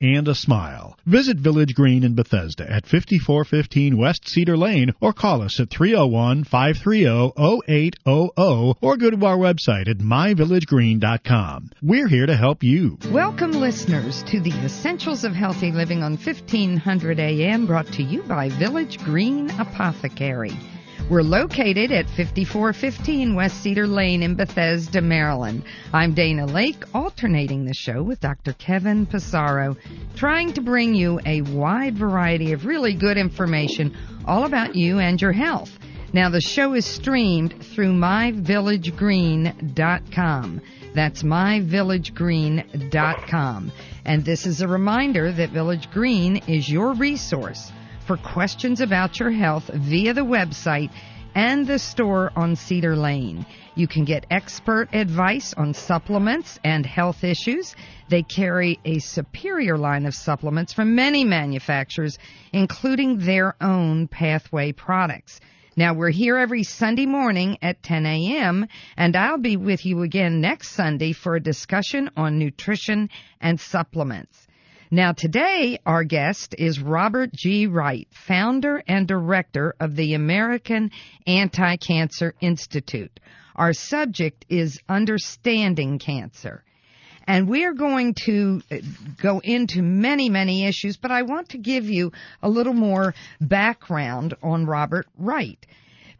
and a smile. Visit Village Green in Bethesda at 5415 West Cedar Lane or call us at 301-530-0800 or go to our website at myvillagegreen.com. We're here to help you. Welcome listeners to the Essentials of Healthy Living on 1500 AM brought to you by Village Green Apothecary. We're located at 5415 West Cedar Lane in Bethesda, Maryland. I'm Dana Lake, alternating the show with Dr. Kevin Passero, trying to bring you a wide variety of really good information all about you and your health. Now, the show is streamed through myvillagegreen.com. That's myvillagegreen.com. And this is a reminder that Village Green is your resource for questions about your health via the website and the store on Cedar Lane. You can get expert advice on supplements and health issues. They carry a superior line of supplements from many manufacturers, including their own pathway products. Now we're here every Sunday morning at 10 a.m. and I'll be with you again next Sunday for a discussion on nutrition and supplements. Now, today, our guest is Robert G. Wright, founder and director of the American Anti Cancer Institute. Our subject is understanding cancer. And we are going to uh, go into many, many issues, but I want to give you a little more background on Robert Wright.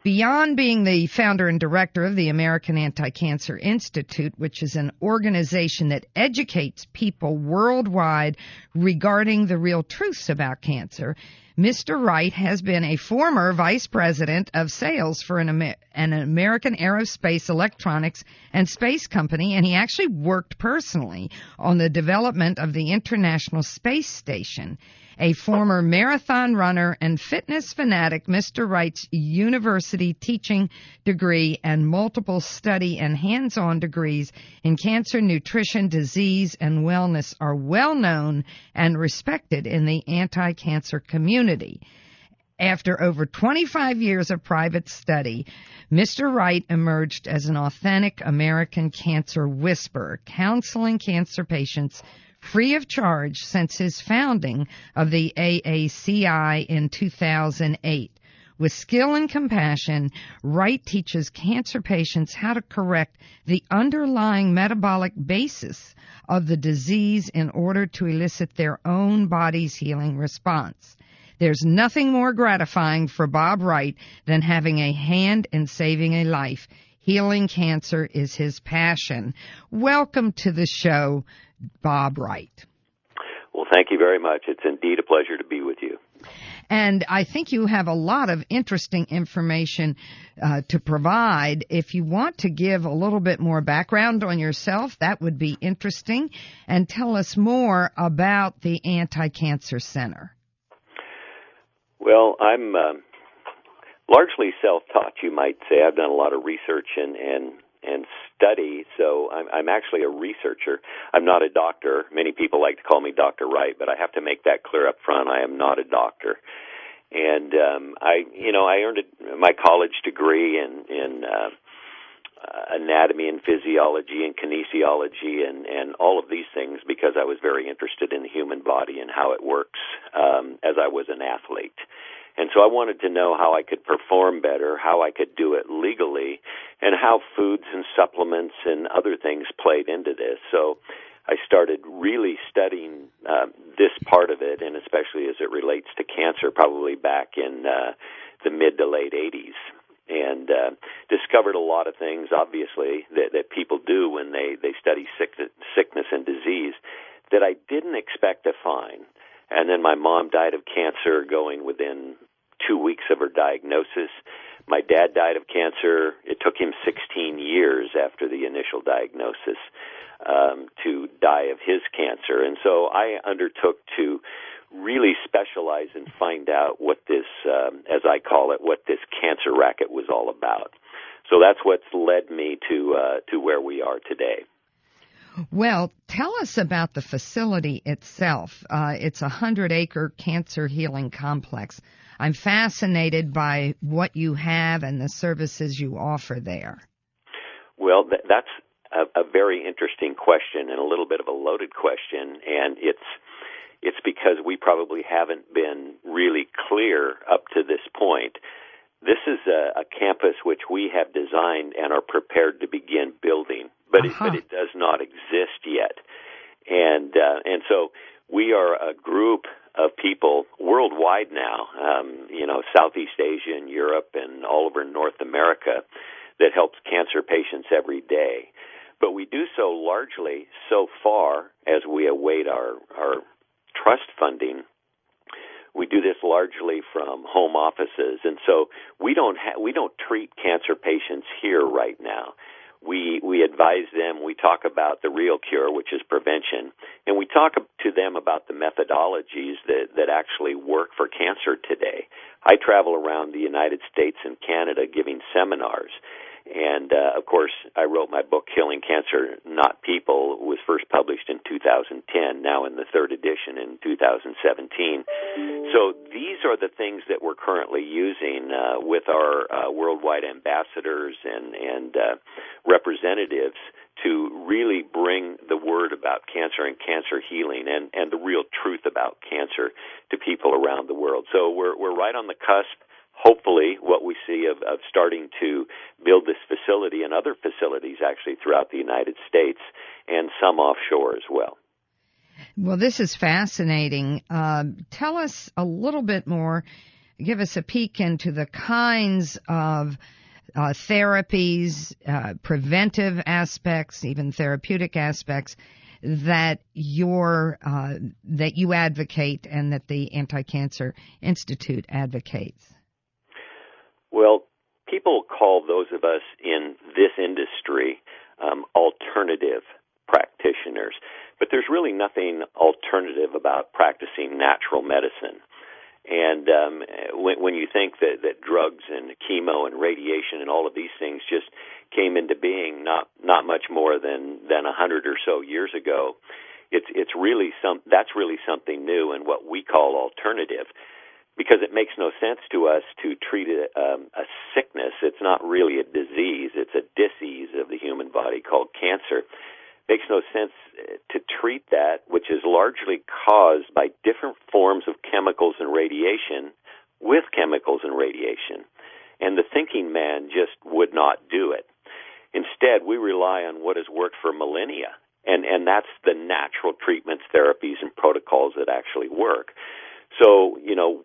Beyond being the founder and director of the American Anti-Cancer Institute, which is an organization that educates people worldwide regarding the real truths about cancer, Mr. Wright has been a former vice president of sales for an, Amer- an, American aerospace electronics and space company, and he actually worked personally on the development of the International Space Station a former marathon runner and fitness fanatic, Mr. Wright's university teaching degree and multiple study and hands-on degrees in cancer, nutrition, disease, and wellness are well known and respected in the anti-cancer community. After over 25 years of private study, Mr. Wright emerged as an authentic American cancer whisperer, counseling cancer patients free of charge since his founding of the AACI in 2008. With skill and compassion, Wright teaches cancer patients how to correct the underlying metabolic basis of the disease in order to elicit their own body's healing response. There's nothing more gratifying for Bob Wright than having a hand in saving a life. Healing cancer is his passion. Welcome to the show, Bob Wright. Well, thank you very much. It's indeed a pleasure to be with you. And I think you have a lot of interesting information uh, to provide. If you want to give a little bit more background on yourself, that would be interesting. And tell us more about the Anti Cancer Center. Well, I'm uh, largely self taught, you might say. I've done a lot of research and, and and study. So I'm, I'm actually a researcher. I'm not a doctor. Many people like to call me Dr. Wright, but I have to make that clear up front. I am not a doctor. And um, I, you know, I earned a, my college degree in in uh, anatomy and physiology and kinesiology and and all of these things because I was very interested in the human body and how it works um, as I was an athlete. And so I wanted to know how I could perform better, how I could do it legally, and how foods and supplements and other things played into this. So I started really studying uh, this part of it, and especially as it relates to cancer, probably back in uh, the mid to late 80s. And uh, discovered a lot of things, obviously, that, that people do when they, they study sick, sickness and disease that I didn't expect to find. And then my mom died of cancer going within two weeks of her diagnosis. My dad died of cancer. It took him 16 years after the initial diagnosis um, to die of his cancer. And so I undertook to really specialize and find out what this, um, as I call it, what this cancer racket was all about. So that's what's led me to uh, to where we are today. Well, tell us about the facility itself. Uh, it's a hundred acre cancer healing complex. I'm fascinated by what you have and the services you offer there. Well, th- that's a, a very interesting question and a little bit of a loaded question, and it's it's because we probably haven't been really clear up to this point. This is a, a campus which we have designed and are prepared to begin building, but uh-huh. it, but it does not exist yet, and uh, and so we are a group of people worldwide now, um, you know, Southeast Asia and Europe and all over North America that helps cancer patients every day. But we do so largely so far as we await our, our trust funding. We do this largely from home offices, and so we don't ha- we don't treat cancer patients here right now we we advise them. We talk about the real cure, which is prevention, and we talk to them about the methodologies that that actually work for cancer today. I travel around the United States and Canada giving seminars, and uh, of course, I wrote my book, Killing Cancer, Not People, was first published in 2010, now in the third edition in 2017. So these are the things that we're currently using uh, with our uh, worldwide ambassadors and, and uh, representatives to really bring the word about cancer and cancer healing and, and the real truth about cancer to people around the world. So we're, we're right on the cusp hopefully what we see of, of starting to build this facility and other facilities actually throughout the United States and some offshore as well. Well, this is fascinating. Uh, tell us a little bit more. Give us a peek into the kinds of uh, therapies, uh, preventive aspects, even therapeutic aspects that your uh, that you advocate and that the Anti Cancer Institute advocates. Well, people call those of us in this industry um, alternative practitioners, but there's really nothing alternative about practicing natural medicine. And um, when, when you think that, that drugs and chemo and radiation and all of these things just came into being not not much more than than a hundred or so years ago, it's it's really some that's really something new and what we call alternative because it makes no sense to us to treat a, um, a sickness. It's not really a disease; it's a disease of the human body called cancer. Makes no sense uh, to treat that, which is largely caused by different forms of chemicals and radiation, with chemicals and radiation. And the thinking man just would not do it. Instead, we rely on what has worked for millennia, and and that's the natural treatments, therapies, and protocols that actually work. So, you know,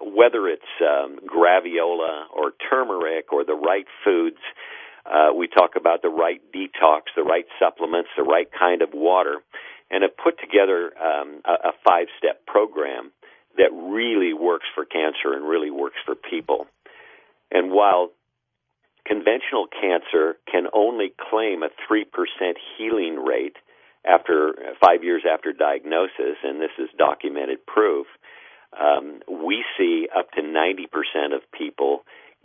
whether it's um, graviola or turmeric or the right foods, uh, we talk about the right detox, the right supplements, the right kind of water, and have put together um, a, a five step program that really works for cancer and really works for people. And while conventional cancer can only claim a 3% healing rate after five years after diagnosis, and this is documented proof, um, we see up to 90% of people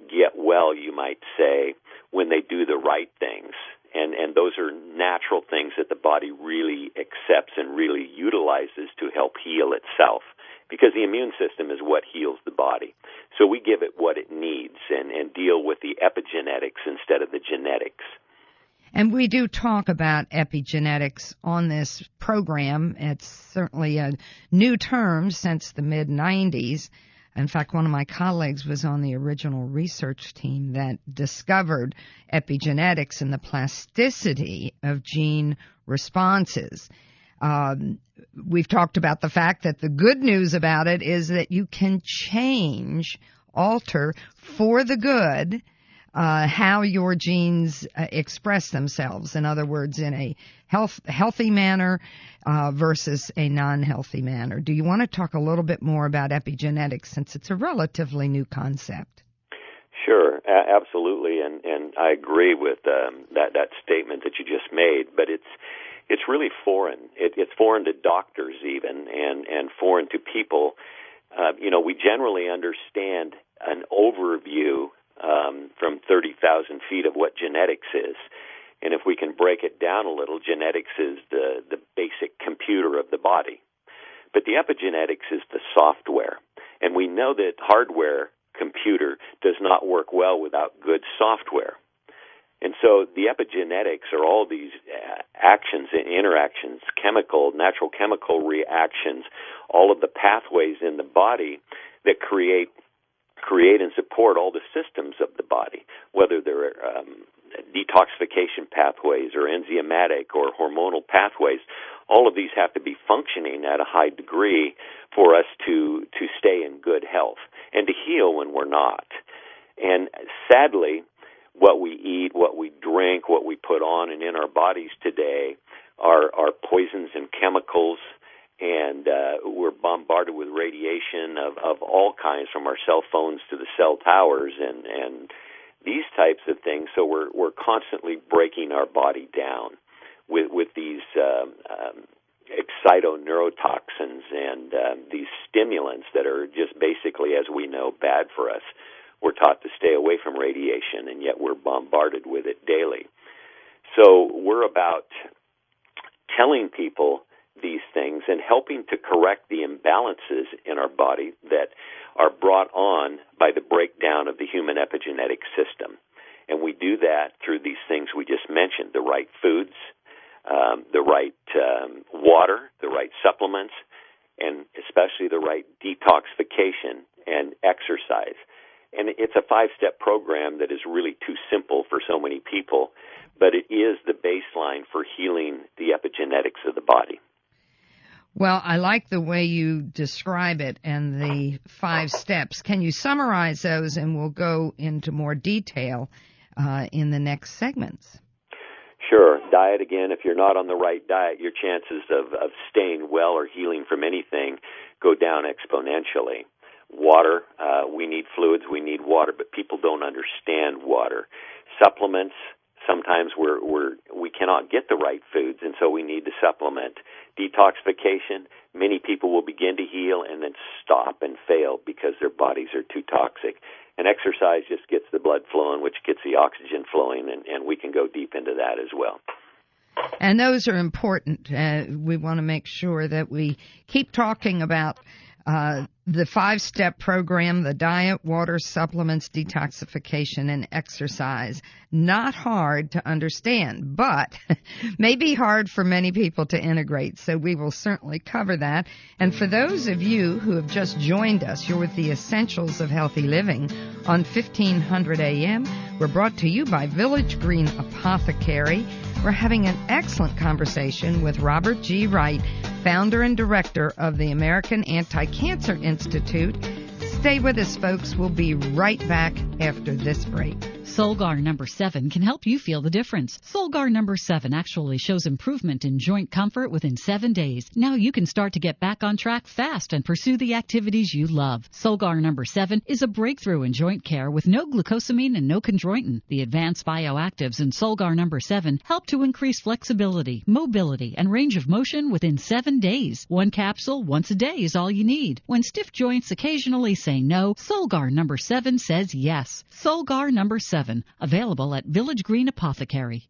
get well, you might say, when they do the right things. And, and those are natural things that the body really accepts and really utilizes to help heal itself. Because the immune system is what heals the body. So we give it what it needs and, and deal with the epigenetics instead of the genetics. And we do talk about epigenetics on this program. It's certainly a new term since the mid 90s. In fact, one of my colleagues was on the original research team that discovered epigenetics and the plasticity of gene responses. Um, we've talked about the fact that the good news about it is that you can change, alter for the good uh, how your genes uh, express themselves. In other words, in a health, healthy manner uh, versus a non-healthy manner. Do you want to talk a little bit more about epigenetics since it's a relatively new concept? Sure, a- absolutely, and and I agree with um, that that statement that you just made. But it's it's really foreign. It, it's foreign to doctors even, and and foreign to people. Uh, you know, we generally understand an overview um, from 30,000 feet of what genetics is. And if we can break it down a little, genetics is the, the basic computer of the body. But the epigenetics is the software. And we know that hardware computer does not work well without good software. And so the epigenetics are all these uh, actions and interactions, chemical, natural chemical reactions, all of the pathways in the body that create create and support all the systems of the body, whether they're um, detoxification pathways or enzymatic or hormonal pathways. All of these have to be functioning at a high degree for us to to stay in good health and to heal when we're not. And sadly, what we eat, what we drink, what we put on and in our bodies today are are poisons and chemicals and uh, we're bombarded with radiation of, of all kinds, from our cell phones to the cell towers, and and these types of things. So we're we're constantly breaking our body down with with these um, um, excitoneurotoxins and um, these stimulants that are just basically, as we know, bad for us. We're taught to stay away from radiation, and yet we're bombarded with it daily. So we're about telling people these things and helping to correct the imbalances in our body that are brought on by the breakdown of the human epigenetic system. And we do that through these things we just mentioned the right foods, um, the right um, water, the right supplements, and especially the right detoxification and exercise. And it's a five step program that is really too simple for so many people, but it is the baseline for healing the epigenetics of the body. Well, I like the way you describe it and the five steps. Can you summarize those and we'll go into more detail uh, in the next segments? Sure. Diet again, if you're not on the right diet, your chances of, of staying well or healing from anything go down exponentially. Water, uh, we need fluids, we need water, but people don't understand water. Supplements, sometimes we're, we're, we cannot get the right foods, and so we need to supplement. Detoxification, many people will begin to heal and then stop and fail because their bodies are too toxic. And exercise just gets the blood flowing, which gets the oxygen flowing, and, and we can go deep into that as well. And those are important. Uh, we want to make sure that we keep talking about uh, the five step program, the diet, water, supplements, detoxification, and exercise. Not hard to understand, but may be hard for many people to integrate. So we will certainly cover that. And for those of you who have just joined us, you're with the Essentials of Healthy Living on 1500 AM. We're brought to you by Village Green Apothecary. We're having an excellent conversation with Robert G. Wright, founder and director of the American Anti-Cancer Institute. Stay with us, folks. We'll be right back after this break. Solgar number 7 can help you feel the difference. Solgar number 7 actually shows improvement in joint comfort within 7 days. Now you can start to get back on track fast and pursue the activities you love. Solgar number 7 is a breakthrough in joint care with no glucosamine and no chondroitin. The advanced bioactives in Solgar number 7 help to increase flexibility, mobility, and range of motion within 7 days. One capsule once a day is all you need. When stiff joints occasionally say no, Solgar number 7 says yes. Solgar number 7 available at Village Green Apothecary.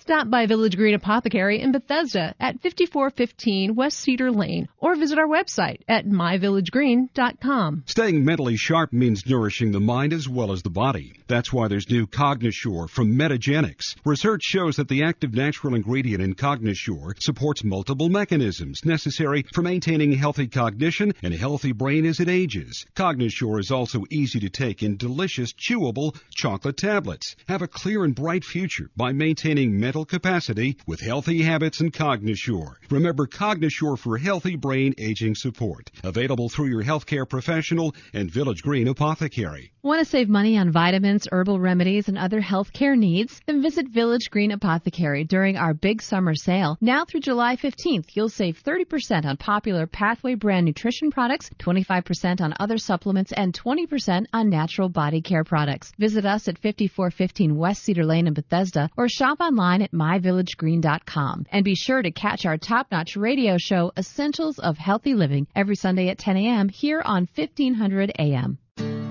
Stop by Village Green Apothecary in Bethesda at 5415 West Cedar Lane or visit our website at myvillagegreen.com. Staying mentally sharp means nourishing the mind as well as the body. That's why there's new Cognisure from Metagenics. Research shows that the active natural ingredient in Cognisure supports multiple mechanisms necessary for maintaining healthy cognition and a healthy brain as it ages. Cognisure is also easy to take in delicious, chewable chocolate tablets. Have a clear and bright future by maintaining mental capacity with healthy habits and Cognisure. Remember Cognisure for healthy brain aging support. Available through your healthcare professional and Village Green Apothecary. Want to save money on vitamins, herbal remedies, and other healthcare needs? Then visit Village Green Apothecary during our big summer sale. Now through July 15th, you'll save 30% on popular Pathway brand nutrition products, 25% on other supplements, and 20% on natural body care products. Visit us at 5415 West Cedar Lane in Bethesda or shop online at myvillagegreen.com. And be sure to catch our top-notch radio show, Essentials of Healthy Living, every Sunday at 10 a.m. here on 1500 a.m.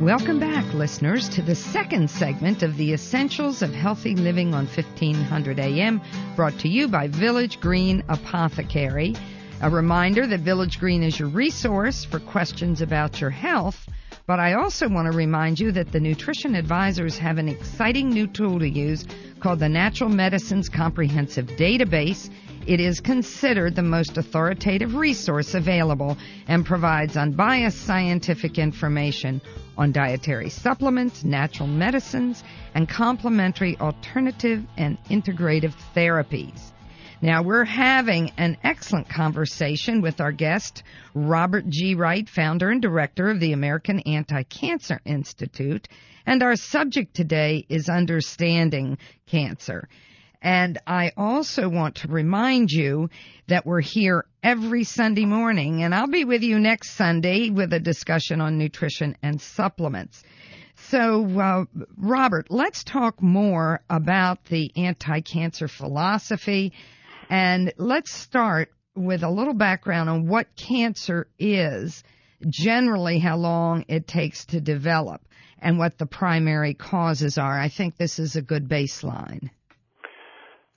Welcome back, listeners, to the second segment of the Essentials of Healthy Living on 1500 AM, brought to you by Village Green Apothecary. A reminder that Village Green is your resource for questions about your health. But I also want to remind you that the nutrition advisors have an exciting new tool to use called the Natural Medicines Comprehensive Database. It is considered the most authoritative resource available and provides unbiased scientific information on dietary supplements, natural medicines, and complementary alternative and integrative therapies. Now we're having an excellent conversation with our guest, Robert G. Wright, founder and director of the American Anti-Cancer Institute. And our subject today is understanding cancer. And I also want to remind you that we're here every Sunday morning, and I'll be with you next Sunday with a discussion on nutrition and supplements. So, uh, Robert, let's talk more about the anti cancer philosophy, and let's start with a little background on what cancer is, generally, how long it takes to develop, and what the primary causes are. I think this is a good baseline.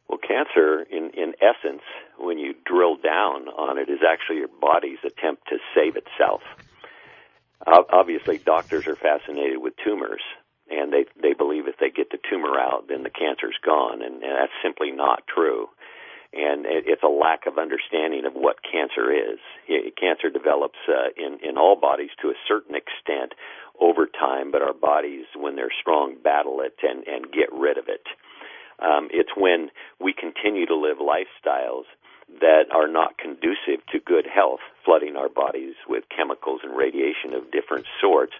Well, cancer, in, in essence, when you drill down on it, is actually your body's attempt to save itself. Obviously, doctors are fascinated with tumors, and they they believe if they get the tumor out, then the cancer's gone, and, and that's simply not true. And it, it's a lack of understanding of what cancer is. Cancer develops uh, in in all bodies to a certain extent over time, but our bodies, when they're strong, battle it and and get rid of it. Um, it's when we continue to live lifestyles that are not conducive to good health, flooding our bodies with chemicals and radiation of different sorts,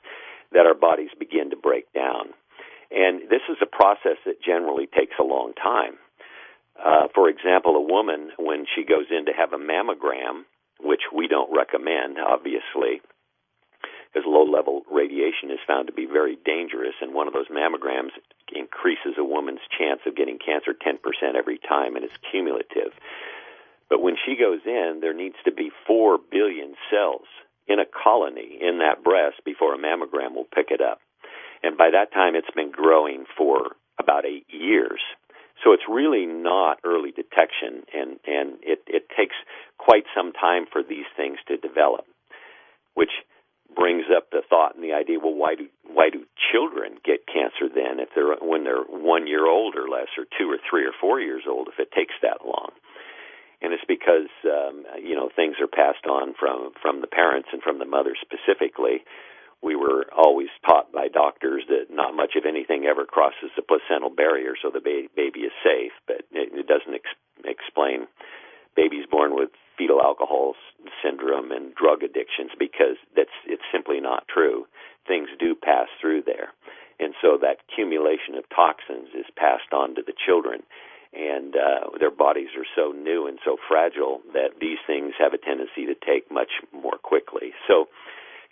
that our bodies begin to break down. And this is a process that generally takes a long time. Uh, for example, a woman, when she goes in to have a mammogram, which we don't recommend, obviously, because low level radiation is found to be very dangerous, and one of those mammograms increases a woman's chance of getting cancer 10% every time, and it's cumulative. But when she goes in, there needs to be 4 billion cells in a colony in that breast before a mammogram will pick it up. And by that time, it's been growing for about eight years. So it's really not early detection, and, and it, it takes quite some time for these things to develop, which brings up the thought and the idea well why do why do children get cancer then if they're when they're one year old or less or two or three or four years old if it takes that long? And it's because um you know things are passed on from from the parents and from the mother specifically we were always taught by doctors that not much of anything ever crosses the placental barrier so the ba- baby is safe but it, it doesn't ex- explain babies born with fetal alcohol syndrome and drug addictions because that's it's simply not true. Things do pass through there. And so that accumulation of toxins is passed on to the children and uh, their bodies are so new and so fragile that these things have a tendency to take much more quickly. So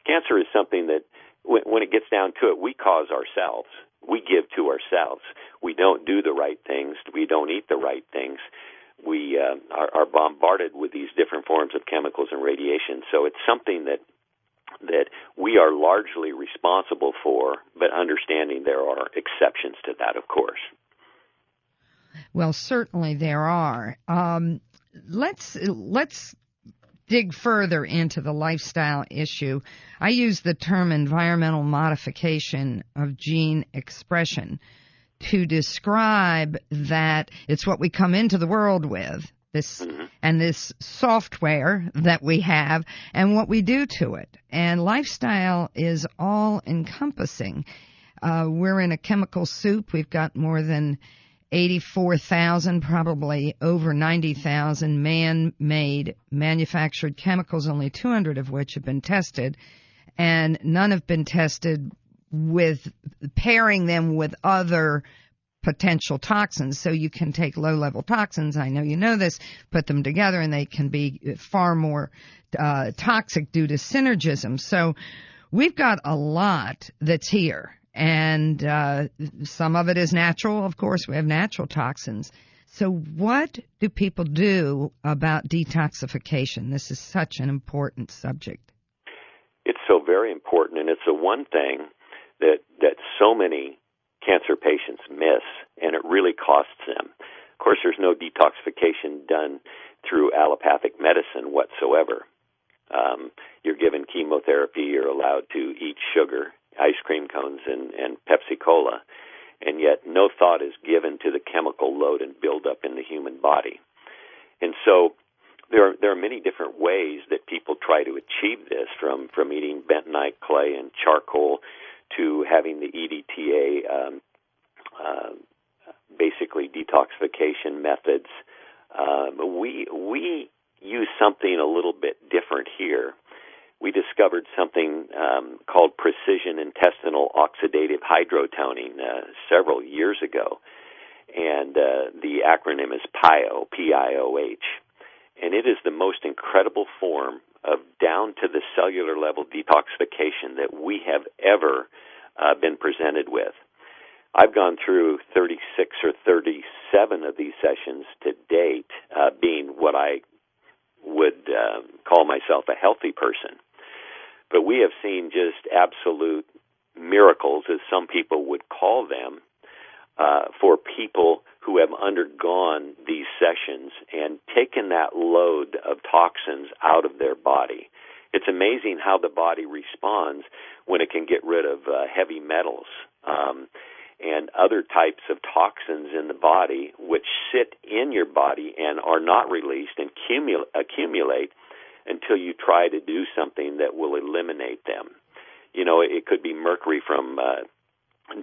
cancer is something that when, when it gets down to it, we cause ourselves. We give to ourselves. We don't do the right things. We don't eat the right things we uh, are, are bombarded with these different forms of chemicals and radiation. So it's something that that we are largely responsible for, but understanding there are exceptions to that, of course. Well, certainly there are. Um, let's let's dig further into the lifestyle issue. I use the term environmental modification of gene expression to describe that it's what we come into the world with this mm-hmm. and this software that we have and what we do to it. And lifestyle is all encompassing. Uh, we're in a chemical soup. We've got more than 84,000, probably over 90,000 man-made manufactured chemicals, only 200 of which have been tested, and none have been tested with pairing them with other potential toxins. So you can take low level toxins. I know you know this, put them together and they can be far more uh, toxic due to synergism. So we've got a lot that's here and uh, some of it is natural. Of course, we have natural toxins. So, what do people do about detoxification? This is such an important subject. It's so very important, and it's the one thing that that so many cancer patients miss, and it really costs them. Of course, there's no detoxification done through allopathic medicine whatsoever. Um, you're given chemotherapy, you're allowed to eat sugar, ice cream cones and, and Pepsi Cola, and yet no thought is given to the chemical load and buildup in the human body. And so there are, there are many different ways that people try to achieve this, from from eating bentonite clay and charcoal to having the EDTA, um, uh, basically detoxification methods. Um, we we use something a little bit different here we discovered something um, called precision intestinal oxidative hydrotoning uh, several years ago, and uh, the acronym is PIOH, P-I-O-H, and it is the most incredible form of down to the cellular level detoxification that we have ever uh, been presented with. I've gone through 36 or 37 of these sessions to date, uh, being what I would uh, call myself a healthy person. But we have seen just absolute miracles, as some people would call them, uh, for people who have undergone these sessions and taken that load of toxins out of their body. It's amazing how the body responds when it can get rid of uh, heavy metals um, and other types of toxins in the body, which sit in your body and are not released and cumul- accumulate until you try to do something that will eliminate them. You know, it could be mercury from uh,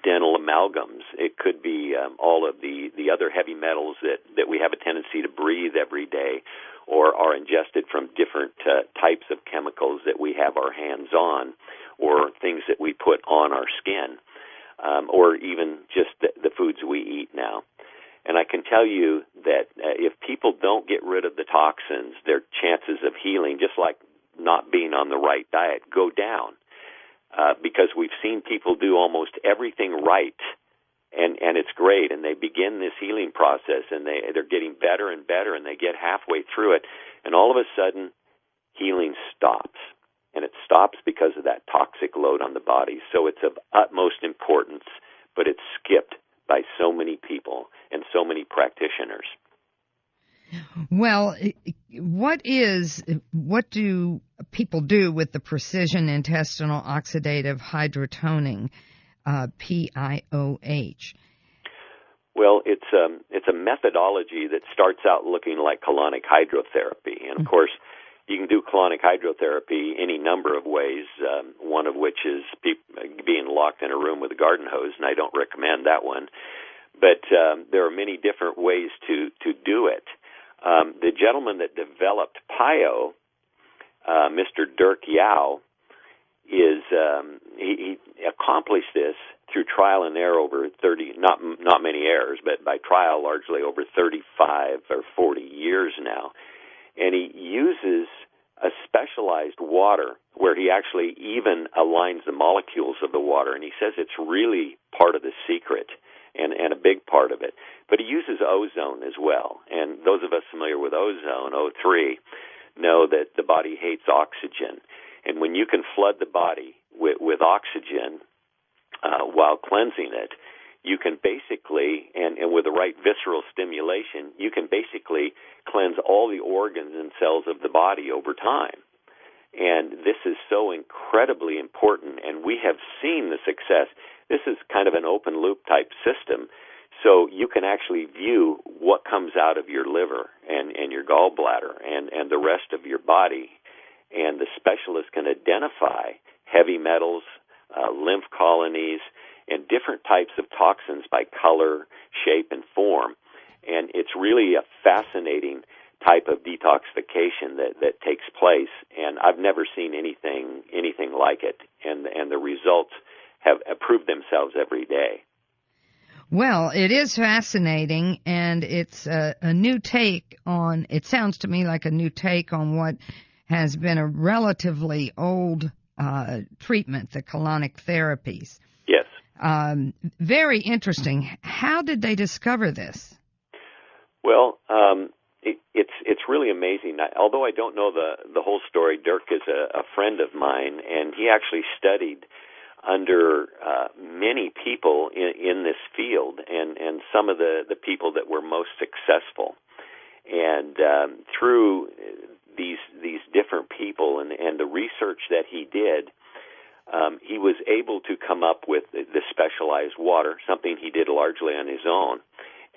dental amalgams. It could be um, all of the the other heavy metals that that we have a tendency to breathe every day, or are ingested from different uh, types of chemicals that we have our hands on, or things that we put on our skin, um, or even just the, the foods we eat now. And I can tell you that uh, if people don't get rid of the toxins, their chances of healing, just like not being on the right diet, go down. Uh, because we've seen people do almost everything right, and and it's great. And they begin this healing process, and they they're getting better and better, and they get halfway through it, and all of a sudden, healing stops, and it stops because of that toxic load on the body. So it's of utmost importance, but it's skipped by so many people and so many practitioners. Well, what is what do people do with the precision intestinal oxidative hydrotoning, uh, PIOH? Well, it's um, it's a methodology that starts out looking like colonic hydrotherapy, and of mm-hmm. course, you can do colonic hydrotherapy any number of ways. Um, one of which is pe- being locked in a room with a garden hose, and I don't recommend that one. But um, there are many different ways to to do it. Um, the gentleman that developed PIO, uh, Mr. Dirk Yao, is um, he, he accomplished this through trial and error over 30 not not many errors but by trial largely over 35 or 40 years now and he uses a specialized water where he actually even aligns the molecules of the water and he says it's really part of the secret and and a big part of it. But he uses ozone as well and those of us familiar with ozone O3 know that the body hates oxygen. And when you can flood the body with with oxygen uh, while cleansing it you can basically, and, and with the right visceral stimulation, you can basically cleanse all the organs and cells of the body over time. And this is so incredibly important, and we have seen the success. This is kind of an open loop type system. So you can actually view what comes out of your liver and, and your gallbladder and, and the rest of your body. And the specialist can identify heavy metals, uh, lymph colonies, and different types of toxins by color, shape, and form. And it's really a fascinating type of detoxification that, that takes place. And I've never seen anything anything like it. And and the results have, proved themselves every day. Well, it is fascinating, and it's a, a new take on. It sounds to me like a new take on what has been a relatively old uh, treatment, the colonic therapies. Um, very interesting. How did they discover this? Well, um, it, it's it's really amazing. I, although I don't know the the whole story, Dirk is a, a friend of mine, and he actually studied under uh, many people in, in this field, and and some of the the people that were most successful, and um, through these these different people and and the research that he did. Um, he was able to come up with the, specialized water, something he did largely on his own,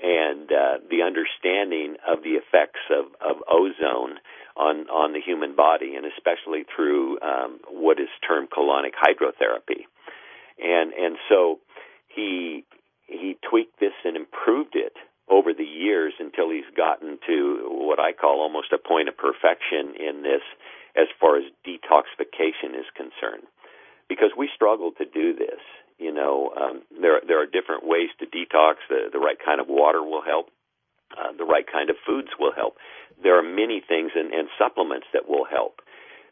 and uh, the understanding of the effects of, of ozone on on the human body, and especially through um, what is termed colonic hydrotherapy, and and so he he tweaked this and improved it over the years until he's gotten to what I call almost a point of perfection in this as far as detoxification is concerned. Because we struggle to do this. You know, um, there there are different ways to detox. The the right kind of water will help. Uh, the right kind of foods will help. There are many things and, and supplements that will help.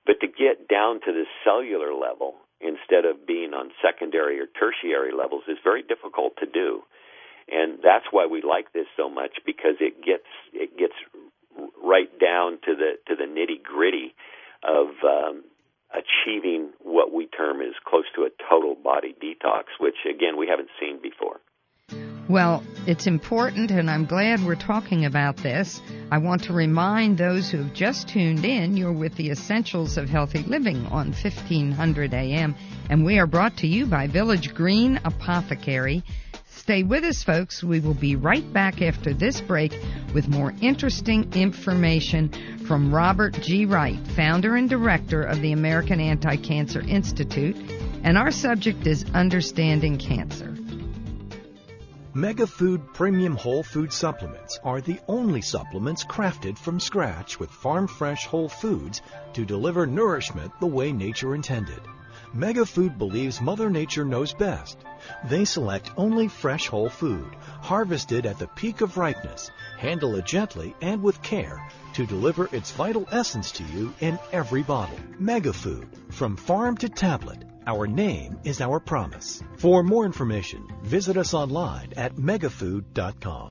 But to get down to the cellular level instead of being on secondary or tertiary levels is very difficult to do and that's why we like this so much because it gets it gets right down to the to the nitty gritty of um, achieving what we term is close to a total body detox, which again we haven't seen before. Well, it's important, and I'm glad we're talking about this. I want to remind those who have just tuned in you're with the Essentials of Healthy Living on 1500 AM, and we are brought to you by Village Green Apothecary. Stay with us, folks. We will be right back after this break with more interesting information from Robert G. Wright, founder and director of the American Anti Cancer Institute. And our subject is Understanding Cancer. MegaFood Premium Whole Food Supplements are the only supplements crafted from scratch with farm fresh whole foods to deliver nourishment the way nature intended. MegaFood believes Mother Nature knows best. They select only fresh whole food, harvested at the peak of ripeness, handle it gently and with care to deliver its vital essence to you in every bottle. MegaFood, from farm to tablet. Our name is our promise. For more information, visit us online at megafood.com.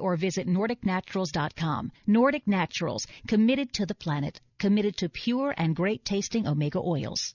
or visit NordicNaturals.com. Nordic Naturals, committed to the planet, committed to pure and great tasting omega oils.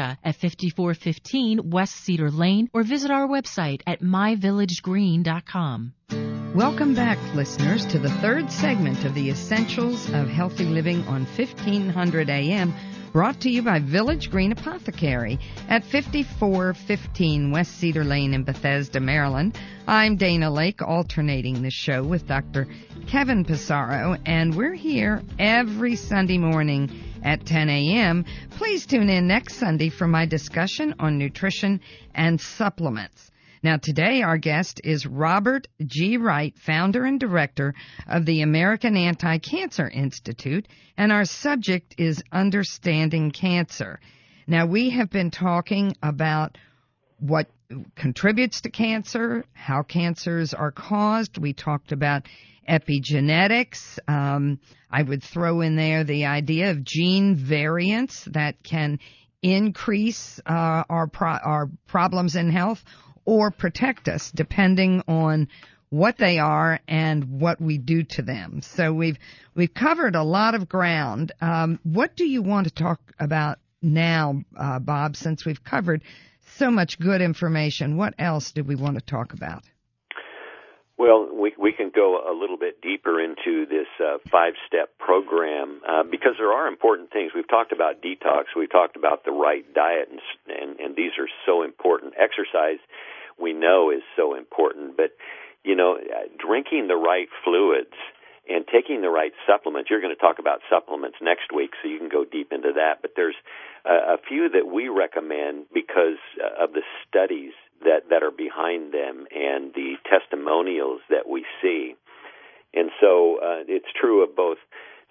at 5415 West Cedar Lane or visit our website at myvillagegreen.com. Welcome back, listeners, to the third segment of the Essentials of Healthy Living on 1500 AM, brought to you by Village Green Apothecary at 5415 West Cedar Lane in Bethesda, Maryland. I'm Dana Lake, alternating the show with Dr. Kevin Passero, and we're here every Sunday morning at 10 a.m. Please tune in next Sunday for my discussion on nutrition and supplements. Now, today our guest is Robert G. Wright, founder and director of the American Anti Cancer Institute, and our subject is Understanding Cancer. Now, we have been talking about what contributes to cancer, how cancers are caused. We talked about epigenetics. Um, I would throw in there the idea of gene variants that can increase uh, our pro- our problems in health or protect us, depending on what they are and what we do to them. So we've we've covered a lot of ground. Um, what do you want to talk about now, uh, Bob? Since we've covered so much good information, what else do we want to talk about? Well, we we can go a little bit deeper into this uh, five-step program uh, because there are important things. We've talked about detox. We've talked about the right diet, and and, and these are so important. Exercise, we know, is so important. But you know, drinking the right fluids and taking the right supplements. You're going to talk about supplements next week, so you can go deep into that. But there's a few that we recommend because uh, of the studies that that are behind them and the testimonials that we see. And so uh, it's true of both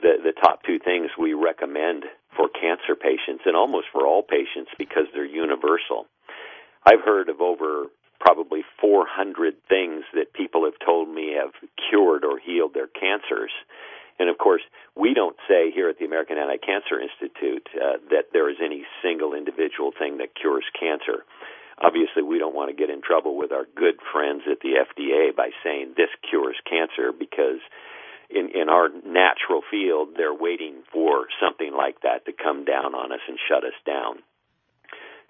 the the top two things we recommend for cancer patients and almost for all patients because they're universal. I've heard of over probably 400 things that people have told me have cured or healed their cancers. And of course, we don't say here at the American Anti-Cancer Institute uh, that there is any single individual thing that cures cancer obviously we don't want to get in trouble with our good friends at the FDA by saying this cures cancer because in in our natural field they're waiting for something like that to come down on us and shut us down.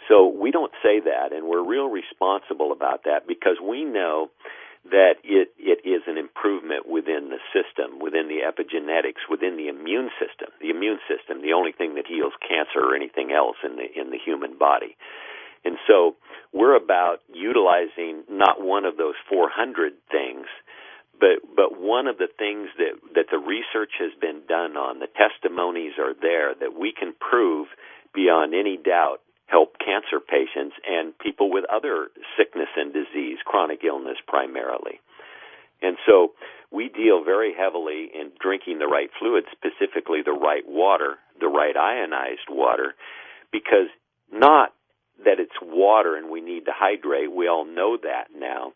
So we don't say that and we're real responsible about that because we know that it it is an improvement within the system, within the epigenetics, within the immune system. The immune system, the only thing that heals cancer or anything else in the in the human body. And so we're about utilizing not one of those 400 things, but but one of the things that that the research has been done on, the testimonies are there that we can prove beyond any doubt help cancer patients and people with other sickness and disease, chronic illness primarily. And so we deal very heavily in drinking the right fluids, specifically the right water, the right ionized water, because not that it's water and we need to hydrate. We all know that now.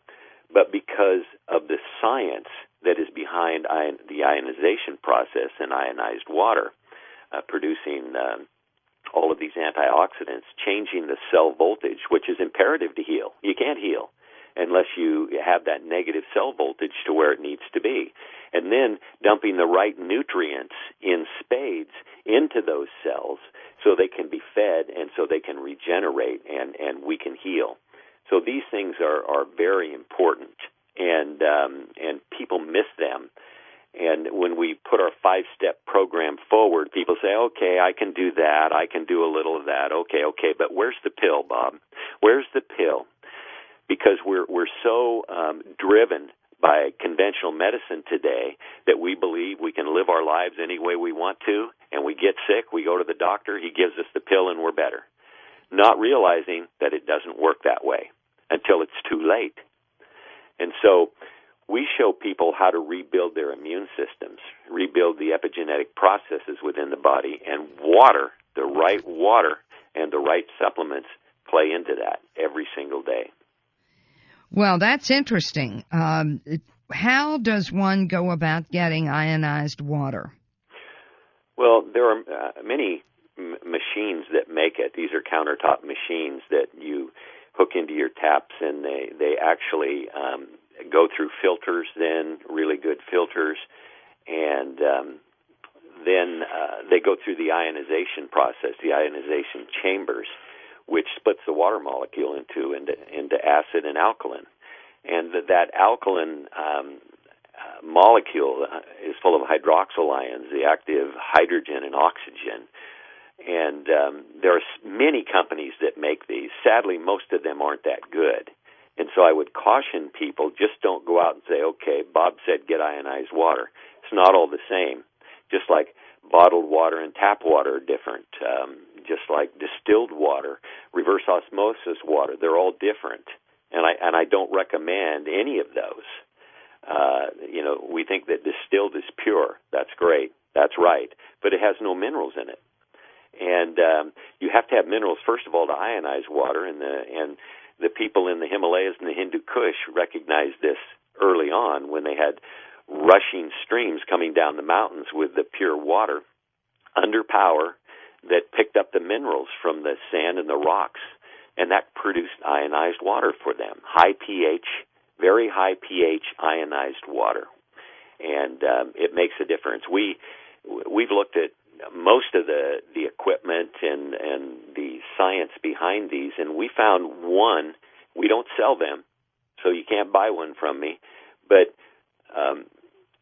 But because of the science that is behind ion, the ionization process in ionized water, uh, producing um, all of these antioxidants, changing the cell voltage, which is imperative to heal. You can't heal unless you have that negative cell voltage to where it needs to be. And then dumping the right nutrients in spades into those cells so they can be fed and so they can regenerate and, and we can heal. So these things are, are very important and um, and people miss them. And when we put our five step program forward, people say, okay, I can do that. I can do a little of that. Okay, okay. But where's the pill, Bob? Where's the pill? Because we're, we're so um, driven by conventional medicine today that we believe we can live our lives any way we want to, and we get sick, we go to the doctor, he gives us the pill, and we're better. Not realizing that it doesn't work that way until it's too late. And so we show people how to rebuild their immune systems, rebuild the epigenetic processes within the body, and water, the right water, and the right supplements play into that every single day. Well, that's interesting. Um, how does one go about getting ionized water? Well, there are uh, many m- machines that make it. These are countertop machines that you hook into your taps, and they they actually um, go through filters. Then really good filters, and um, then uh, they go through the ionization process, the ionization chambers, which splits the water molecule into into, into acid and alkaline, and that, that alkaline um, uh, molecule uh, is full of hydroxyl ions, the active hydrogen and oxygen. And um, there are many companies that make these. Sadly, most of them aren't that good. And so I would caution people just don't go out and say, okay, Bob said get ionized water. It's not all the same. Just like bottled water and tap water are different. Um, just like distilled water, reverse osmosis water, they're all different. And I and I don't recommend any of those. Uh, you know, we think that distilled is pure. That's great. That's right. But it has no minerals in it. And um, you have to have minerals first of all to ionize water, and the and the people in the Himalayas and the Hindu Kush recognized this early on when they had rushing streams coming down the mountains with the pure water under power that picked up the minerals from the sand and the rocks, and that produced ionized water for them. High pH, very high pH ionized water, and um, it makes a difference. We we've looked at most of the the equipment and and the science behind these, and we found one. We don't sell them, so you can't buy one from me, but um,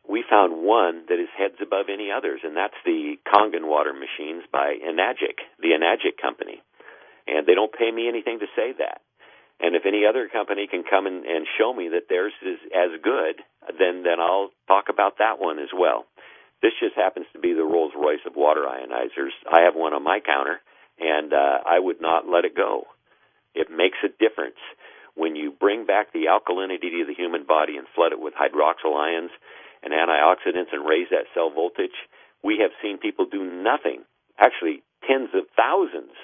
we found one that is heads above any others, and that's the Kangen water machines by Enagic, the Enagic company. And they don't pay me anything to say that. And if any other company can come and, and show me that theirs is as good, then then I'll talk about that one as well. This just happens to be the Rolls Royce of water ionizers. I have one on my counter, and uh, I would not let it go. It makes a difference when you bring back the alkalinity to the human body and flood it with hydroxyl ions and antioxidants and raise that cell voltage, we have seen people do nothing, actually tens of thousands,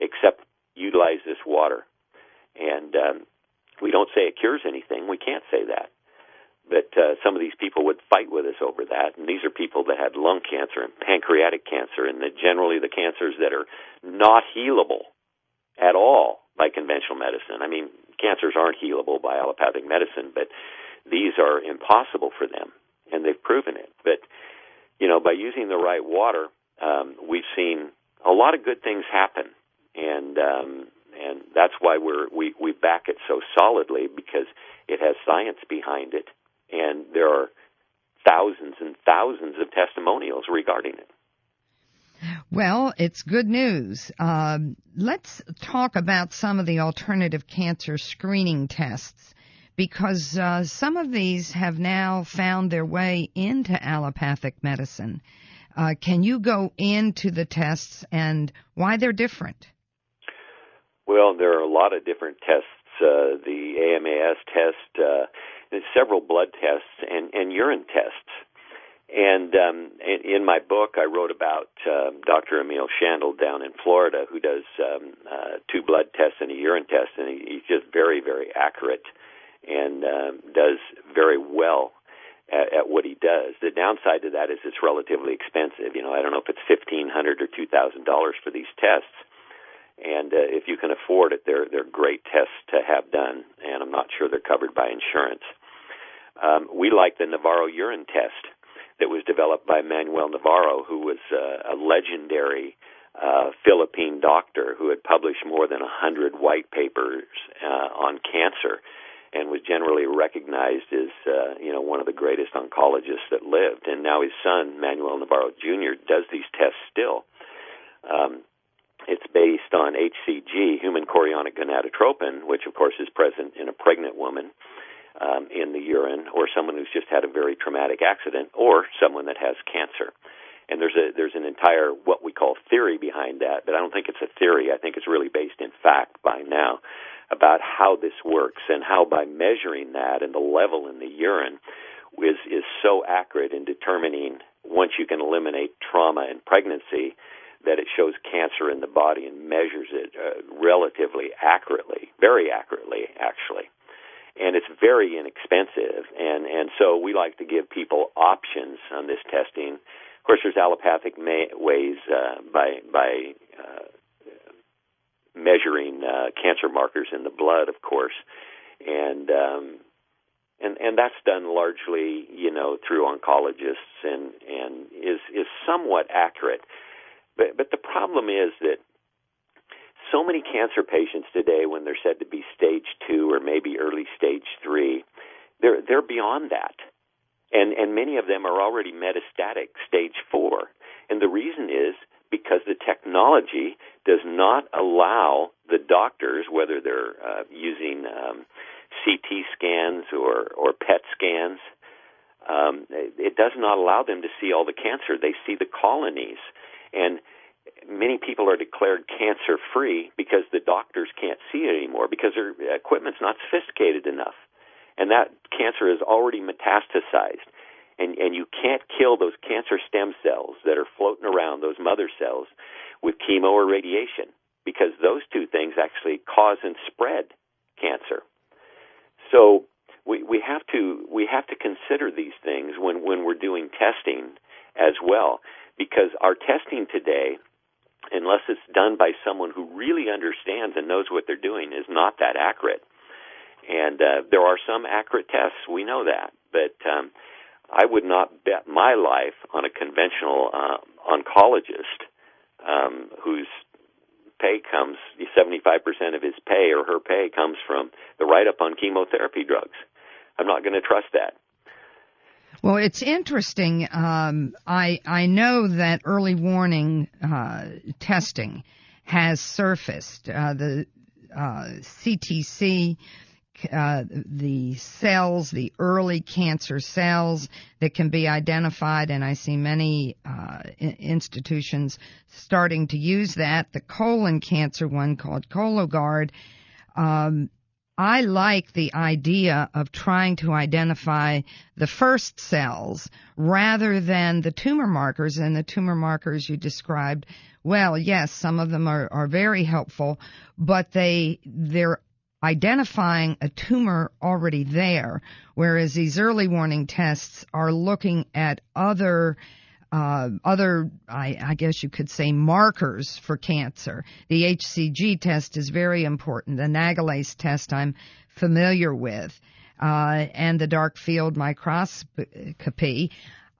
except utilize this water. And um, we don't say it cures anything. We can't say that. But uh, some of these people would fight with us over that, and these are people that had lung cancer and pancreatic cancer, and that generally the cancers that are not healable at all by conventional medicine. I mean, cancers aren't healable by allopathic medicine, but these are impossible for them and they've proven it. But you know, by using the right water, um, we've seen a lot of good things happen, and um, and that's why we're we we back it so solidly because it has science behind it, and there are thousands and thousands of testimonials regarding it. Well, it's good news. Um, let's talk about some of the alternative cancer screening tests because uh, some of these have now found their way into allopathic medicine. Uh, can you go into the tests and why they're different? Well, there are a lot of different tests. Uh, the AMAS test, uh, several blood tests, and, and urine tests. And um, in my book, I wrote about uh, Dr. Emil Schandl down in Florida, who does um, uh, two blood tests and a urine test, and he, he's just very, very accurate and uh, does very well at, at what he does. The downside to that is it's relatively expensive. You know, I don't know if it's fifteen hundred or two thousand dollars for these tests. And uh, if you can afford it, they're they're great tests to have done, and I'm not sure they're covered by insurance. Um, we like the Navarro urine test that was developed by Manuel Navarro, who was uh, a legendary uh, Philippine doctor who had published more than a hundred white papers uh, on cancer and was generally recognized as uh, you know one of the greatest oncologists that lived. And now his son Manuel Navarro Jr. does these tests still. Um, it's based on HCG, human chorionic gonadotropin, which of course is present in a pregnant woman um, in the urine, or someone who's just had a very traumatic accident, or someone that has cancer. And there's a there's an entire what we call theory behind that, but I don't think it's a theory. I think it's really based in fact by now about how this works and how by measuring that and the level in the urine is is so accurate in determining once you can eliminate trauma and pregnancy that it shows cancer in the body and measures it uh, relatively accurately, very accurately, actually. And it's very inexpensive, and and so we like to give people options on this testing. Of course, there's allopathic may- ways uh, by by uh, measuring uh, cancer markers in the blood, of course, and um, and and that's done largely, you know, through oncologists and and is is somewhat accurate. But, but the problem is that so many cancer patients today, when they're said to be stage two or maybe early stage three, they're they're beyond that, and and many of them are already metastatic stage four. And the reason is because the technology does not allow the doctors, whether they're uh, using um, CT scans or or PET scans, um, it does not allow them to see all the cancer. They see the colonies and many people are declared cancer free because the doctors can't see it anymore because their equipment's not sophisticated enough. And that cancer is already metastasized. And, and you can't kill those cancer stem cells that are floating around, those mother cells, with chemo or radiation because those two things actually cause and spread cancer. So we, we have to we have to consider these things when, when we're doing testing as well because our testing today, unless it's done by someone who really understands and knows what they're doing, is not that accurate. And uh, there are some accurate tests, we know that, but um, I would not bet my life on a conventional uh, oncologist um, whose pay comes 75% of his pay or her pay comes from the write up on chemotherapy drugs. I'm not going to trust that. Well, it's interesting. Um, I I know that early warning uh, testing has surfaced. Uh, the uh, CTC, uh, the cells, the early cancer cells that can be identified, and I see many uh, institutions starting to use that. The colon cancer one called Cologuard. Um, I like the idea of trying to identify the first cells rather than the tumor markers. And the tumor markers you described, well, yes, some of them are, are very helpful, but they, they're identifying a tumor already there, whereas these early warning tests are looking at other uh, other, I, I, guess you could say, markers for cancer. The HCG test is very important. The Nagalase test I'm familiar with, uh, and the dark field microscopy.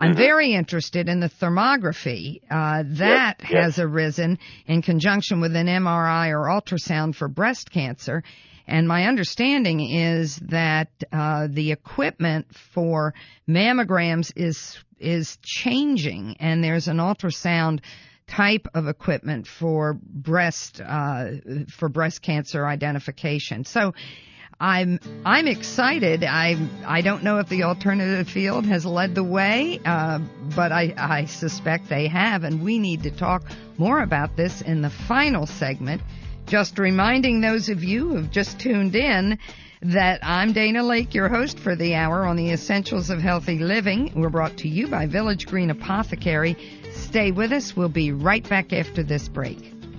I'm mm-hmm. very interested in the thermography. Uh, that yep, yep. has arisen in conjunction with an MRI or ultrasound for breast cancer. And my understanding is that uh, the equipment for mammograms is is changing, and there's an ultrasound type of equipment for breast uh, for breast cancer identification. So. I'm I'm excited. I I don't know if the alternative field has led the way, uh, but I, I suspect they have, and we need to talk more about this in the final segment. Just reminding those of you who've just tuned in that I'm Dana Lake, your host for the hour on the essentials of healthy living. We're brought to you by Village Green Apothecary. Stay with us. We'll be right back after this break.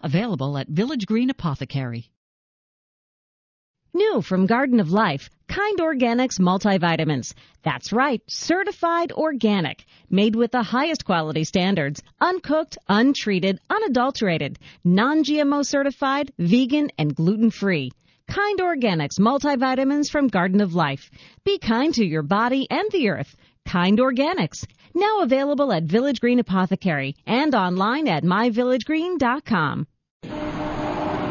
available at Village Green Apothecary. New from Garden of Life, Kind Organics multivitamins. That's right, certified organic, made with the highest quality standards, uncooked, untreated, unadulterated, non-GMO certified, vegan, and gluten-free. Kind Organics multivitamins from Garden of Life. Be kind to your body and the earth. Kind Organics. Now available at Village Green Apothecary and online at myvillagegreen.com.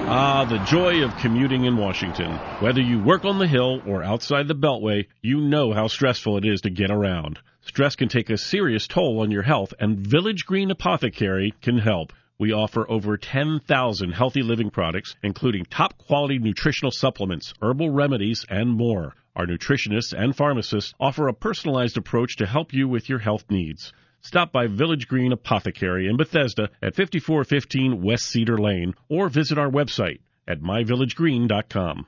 Ah, the joy of commuting in Washington. Whether you work on the Hill or outside the Beltway, you know how stressful it is to get around. Stress can take a serious toll on your health, and Village Green Apothecary can help. We offer over 10,000 healthy living products, including top quality nutritional supplements, herbal remedies, and more. Our nutritionists and pharmacists offer a personalized approach to help you with your health needs. Stop by Village Green Apothecary in Bethesda at 5415 West Cedar Lane or visit our website at myvillagegreen.com.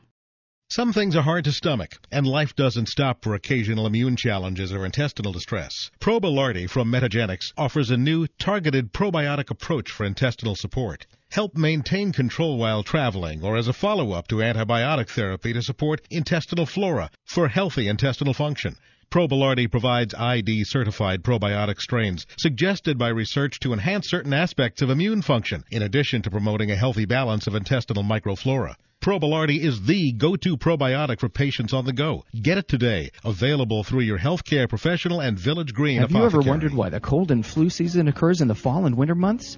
Some things are hard to stomach, and life doesn't stop for occasional immune challenges or intestinal distress. Probilardi from Metagenics offers a new targeted probiotic approach for intestinal support. Help maintain control while traveling or as a follow-up to antibiotic therapy to support intestinal flora for healthy intestinal function. Probilardi provides ID certified probiotic strains suggested by research to enhance certain aspects of immune function, in addition to promoting a healthy balance of intestinal microflora. Probilardi is the go-to probiotic for patients on the go. Get it today. Available through your healthcare professional and Village Green Have apothecary. you ever wondered why the cold and flu season occurs in the fall and winter months?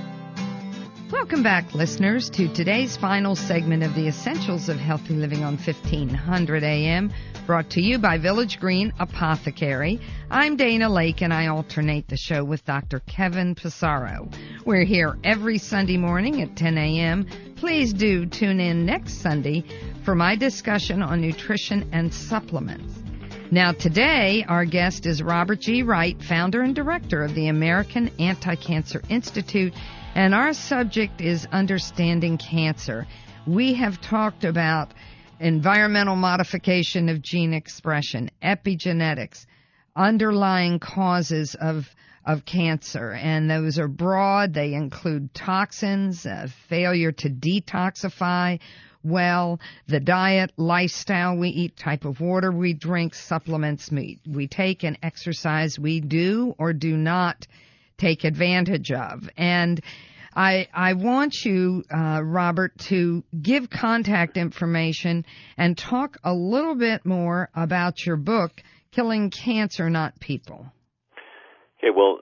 Welcome back, listeners, to today's final segment of the Essentials of Healthy Living on 1500 AM, brought to you by Village Green Apothecary. I'm Dana Lake, and I alternate the show with Dr. Kevin Passero. We're here every Sunday morning at 10 a.m. Please do tune in next Sunday for my discussion on nutrition and supplements. Now, today, our guest is Robert G. Wright, founder and director of the American Anti Cancer Institute, and our subject is understanding cancer. We have talked about environmental modification of gene expression, epigenetics, underlying causes of of cancer, and those are broad. They include toxins, uh, failure to detoxify well, the diet, lifestyle. We eat, type of water. We drink, supplements. We, we take, and exercise. We do or do not take advantage of. And I, I want you, uh, Robert, to give contact information and talk a little bit more about your book, Killing Cancer, Not People. Okay, well,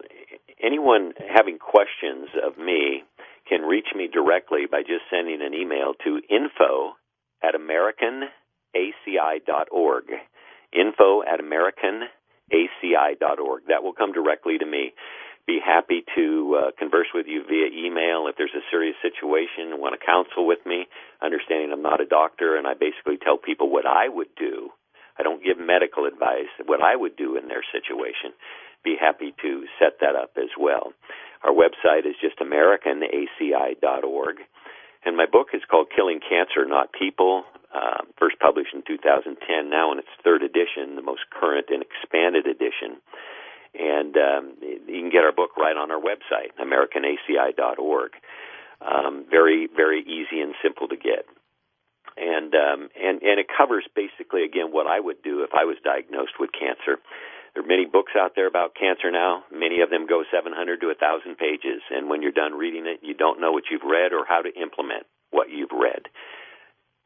anyone having questions of me can reach me directly by just sending an email to info at americanaci.org. Info at americanaci.org. That will come directly to me. Be happy to uh, converse with you via email if there's a serious situation want to counsel with me. Understanding I'm not a doctor and I basically tell people what I would do. I don't give medical advice, what I would do in their situation. Be happy to set that up as well. Our website is just americanaci.org. And my book is called Killing Cancer, Not People, uh, first published in 2010, now in its third edition, the most current and expanded edition. And um, you can get our book right on our website, americanaci.org. Um, very, very easy and simple to get. And, um, and, and it covers basically, again, what I would do if I was diagnosed with cancer. There are many books out there about cancer now. Many of them go 700 to 1,000 pages, and when you're done reading it, you don't know what you've read or how to implement what you've read.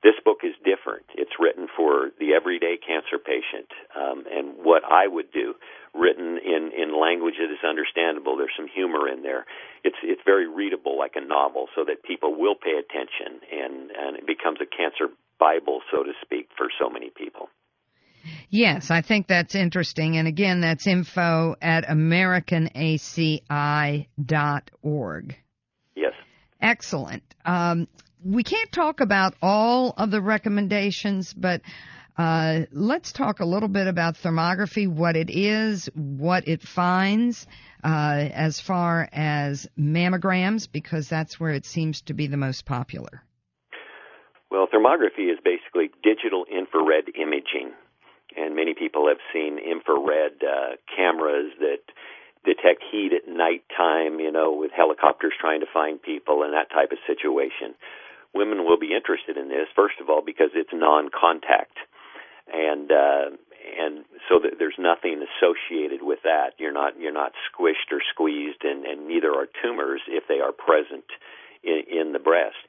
This book is different. It's written for the everyday cancer patient, um, and what I would do, written in in language that is understandable. There's some humor in there. It's it's very readable, like a novel, so that people will pay attention, and and it becomes a cancer bible, so to speak, for so many people. Yes, I think that's interesting. And again, that's info at americanaci.org. Yes. Excellent. Um, we can't talk about all of the recommendations, but Uh, let's talk a little bit about thermography, what it is, what it finds, uh, as far as mammograms, because that's where it seems to be the most popular. Well, thermography is basically digital infrared imaging, and many people have seen infrared uh, cameras that detect heat at nighttime, you know, with helicopters trying to find people and that type of situation. Women will be interested in this, first of all, because it's non-contact, and uh, and so there's nothing associated with that. You're not you're not squished or squeezed, and, and neither are tumors if they are present in, in the breast.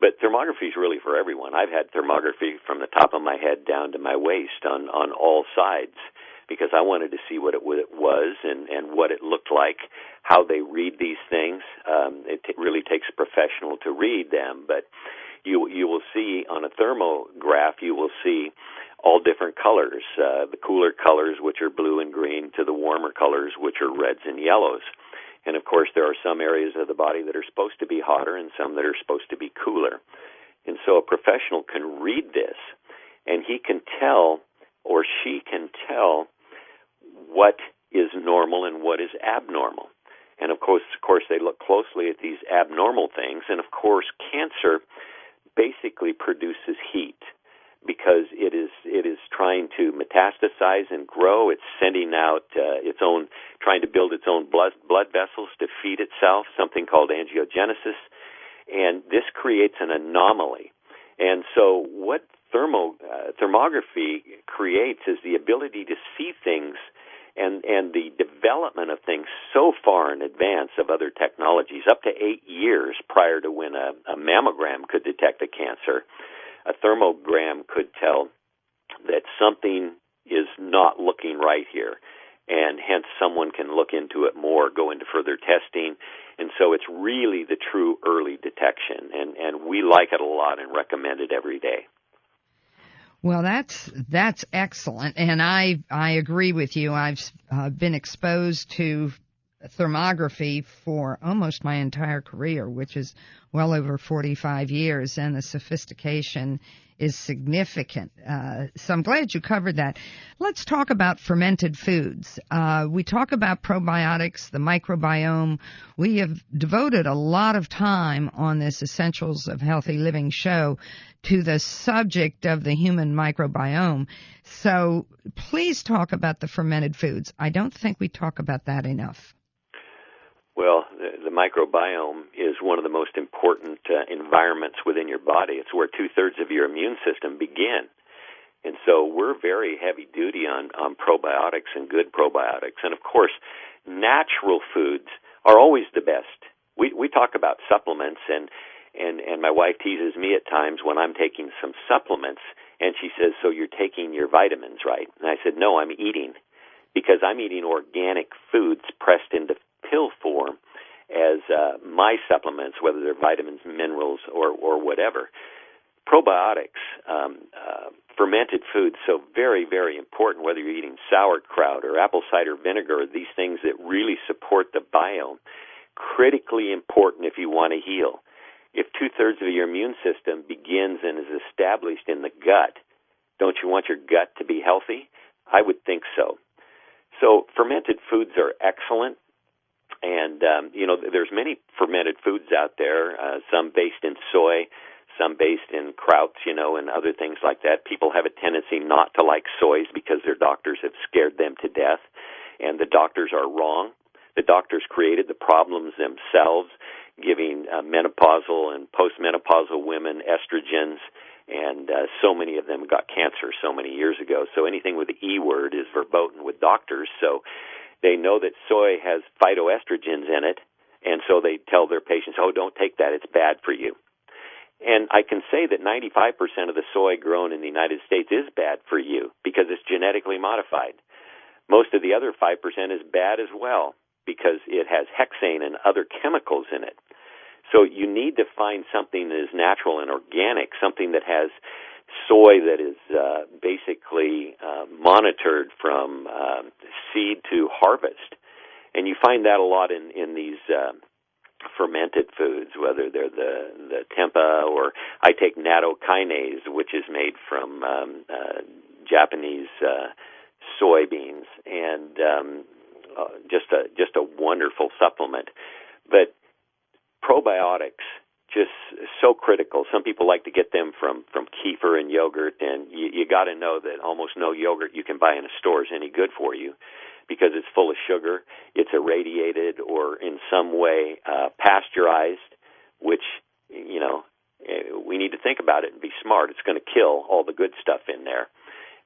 But thermography is really for everyone. I've had thermography from the top of my head down to my waist on on all sides because I wanted to see what it, what it was and, and what it looked like, how they read these things. Um, it t- really takes a professional to read them, but you you will see on a thermograph you will see all different colors, uh, the cooler colors which are blue and green to the warmer colors which are reds and yellows. And of course, there are some areas of the body that are supposed to be hotter and some that are supposed to be cooler. And so a professional can read this and he can tell or she can tell what is normal and what is abnormal. And of course, of course, they look closely at these abnormal things. And of course, cancer basically produces heat because it is it is trying to metastasize and grow. It's sending out uh, its own, trying to build its own blood blood vessels to feed itself, something called angiogenesis, and this creates an anomaly. And so, what thermo uh, thermography creates is the ability to see things and and the development of things so far in advance of other technologies, up to eight years prior to when a, a mammogram could detect a cancer, a thermogram could tell that something is not looking right here. And hence, someone can look into it more, go into further testing, and so it's really the true early detection. And and we like it a lot and recommend it every day. Well, that's that's excellent, and I I agree with you. I've uh, been exposed to thermography for almost my entire career, which is well over 45 years, and the sophistication is significant. Uh, so I'm glad you covered that. Let's talk about fermented foods. Uh, we talk about probiotics, the microbiome. We have devoted a lot of time on this Essentials of Healthy Living show to the subject of the human microbiome. So please talk about the fermented foods. I don't think we talk about that enough. Well, the, the microbiome is one of the most important uh, environments within your body. It's where two thirds of your immune system begin. And so we're very heavy duty on, on probiotics and good probiotics. And of course, natural foods are always the best. We, we talk about supplements and, and, and my wife teases me at times when I'm taking some supplements and she says, so you're taking your vitamins, right? And I said, no, I'm eating because I'm eating organic foods pressed into pill form as uh, my supplements, whether they're vitamins, minerals, or or whatever. Probiotics, um, uh, fermented foods, so very very important. Whether you're eating sauerkraut or apple cider vinegar, these things that really support the biome, critically important if you want to heal. If two thirds of your immune system begins and is established in the gut, don't you want your gut to be healthy? I would think so. So fermented foods are excellent and um, you know there's many fermented foods out there, uh, some based in soy, some based in krauts, you know, and other things like that. People have a tendency not to like soys because their doctors have scared them to death, and the doctors are wrong. The doctors created the problems themselves, giving uh, menopausal and postmenopausal women estrogens, and uh, so many of them got cancer so many years ago. So anything with the E word is verboten with doctors. So they know that soy has phytoestrogens in it, and so they tell their patients, "Oh, don't take that; it's bad for you." And I can say that 95% of the soy grown in the United States is bad for you because it's genetically modified. Most of the other 5% is bad as well because it has hexane and other chemicals in it. So you need to find something that is natural and organic, something that has soy that is uh, basically uh, monitored from uh, seed to harvest, and you find that a lot in in these uh, fermented foods, whether they're the the tempeh or I take nattokinase, which is made from um, uh, Japanese uh, soybeans, and um, uh, just a just a wonderful supplement. But probiotics just so critical. Some people like to get them from from kefir and yogurt, and you, you got to know that almost no yogurt you can buy in a store is any good for you because it's full of sugar. It's irradiated or in some way uh, pasteurized, which you know eh, we need to think about it and be smart. It's going to kill all the good stuff in there,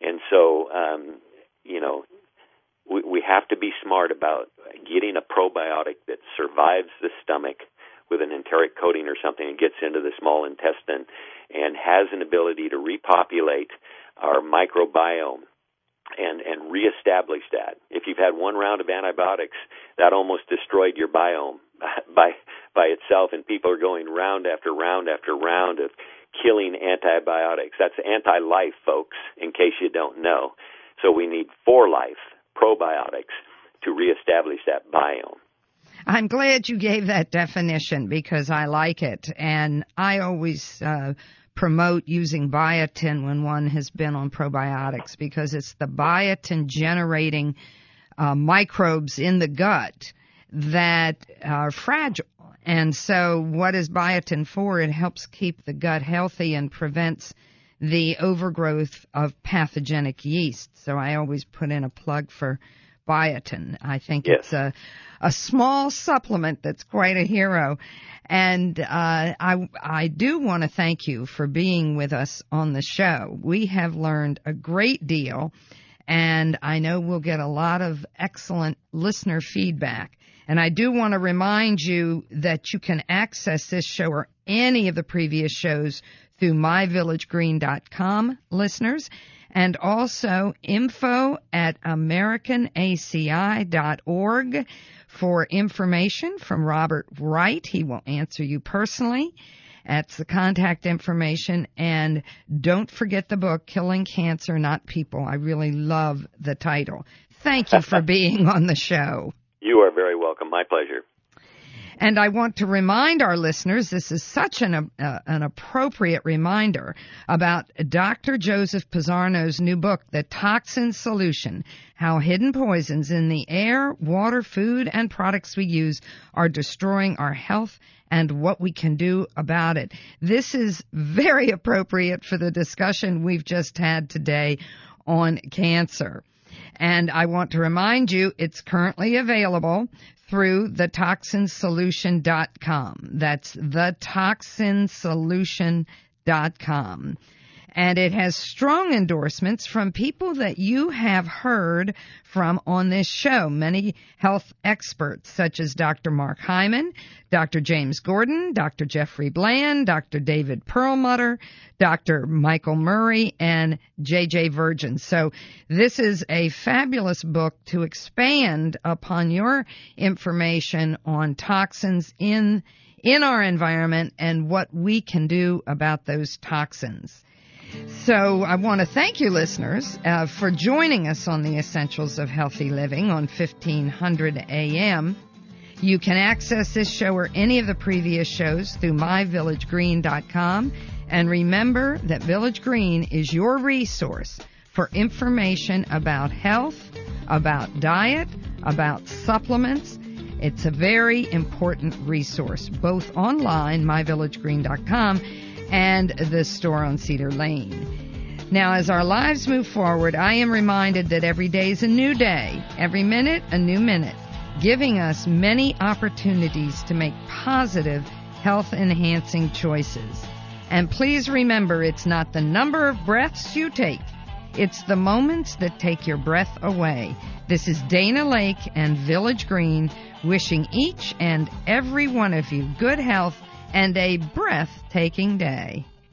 and so um, you know we, we have to be smart about getting a probiotic that survives the stomach with an enteric coating or something and gets into the small intestine and has an ability to repopulate our microbiome and and reestablish that. If you've had one round of antibiotics, that almost destroyed your biome by by itself, and people are going round after round after round of killing antibiotics. That's anti-life, folks. In case you don't know, so we need for life probiotics to reestablish that biome. I'm glad you gave that definition because I like it, and I always uh, promote using biotin when one has been on probiotics because it's the biotin generating uh, microbes in the gut that are fragile. And so, what is biotin for? It helps keep the gut healthy and prevents the overgrowth of pathogenic yeast. So, I always put in a plug for biotin. I think yes. it's a a small supplement that's quite a hero. And uh, I I do want to thank you for being with us on the show. We have learned a great deal, and I know we'll get a lot of excellent listener feedback. And I do want to remind you that you can access this show or any of the previous shows through myvillagegreen.com, listeners and also info at americanaci.org for information from Robert Wright. He will answer you personally. That's the contact information. And don't forget the book, Killing Cancer, Not People. I really love the title. Thank you for being on the show. You are very welcome. My pleasure. And I want to remind our listeners this is such an, uh, an appropriate reminder about Dr. Joseph Pizzorno's new book, The Toxin Solution How Hidden Poisons in the Air, Water, Food, and Products We Use Are Destroying Our Health and What We Can Do About It. This is very appropriate for the discussion we've just had today on cancer. And I want to remind you it's currently available through thetoxinsolution.com. That's thetoxinsolution.com and it has strong endorsements from people that you have heard from on this show. Many health experts, such as Dr. Mark Hyman, Dr. James Gordon, Dr. Jeffrey Bland, Dr. David Perlmutter, Dr. Michael Murray, and J.J. Virgin. So this is a fabulous book to expand upon your information on toxins in in our environment and what we can do about those toxins. So I want to thank you, listeners, uh, for joining us on the Essentials of Healthy Living on 1500 AM. You can access this show or any of the previous shows through myvillagegreen.com. And remember that Village Green is your resource for information about health, about diet, about supplements. It's a very important resource, both online, myvillagegreen.com, and the store on Cedar Lane. Now, as our lives move forward, I am reminded that every day is a new day, every minute a new minute, giving us many opportunities to make positive, health enhancing choices. And please remember, it's not the number of breaths you take, it's the moments that take your breath away. This is Dana Lake and Village Green wishing each and every one of you good health and a breathtaking day.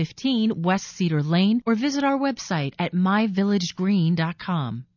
15 West Cedar Lane or visit our website at myvillagegreen.com.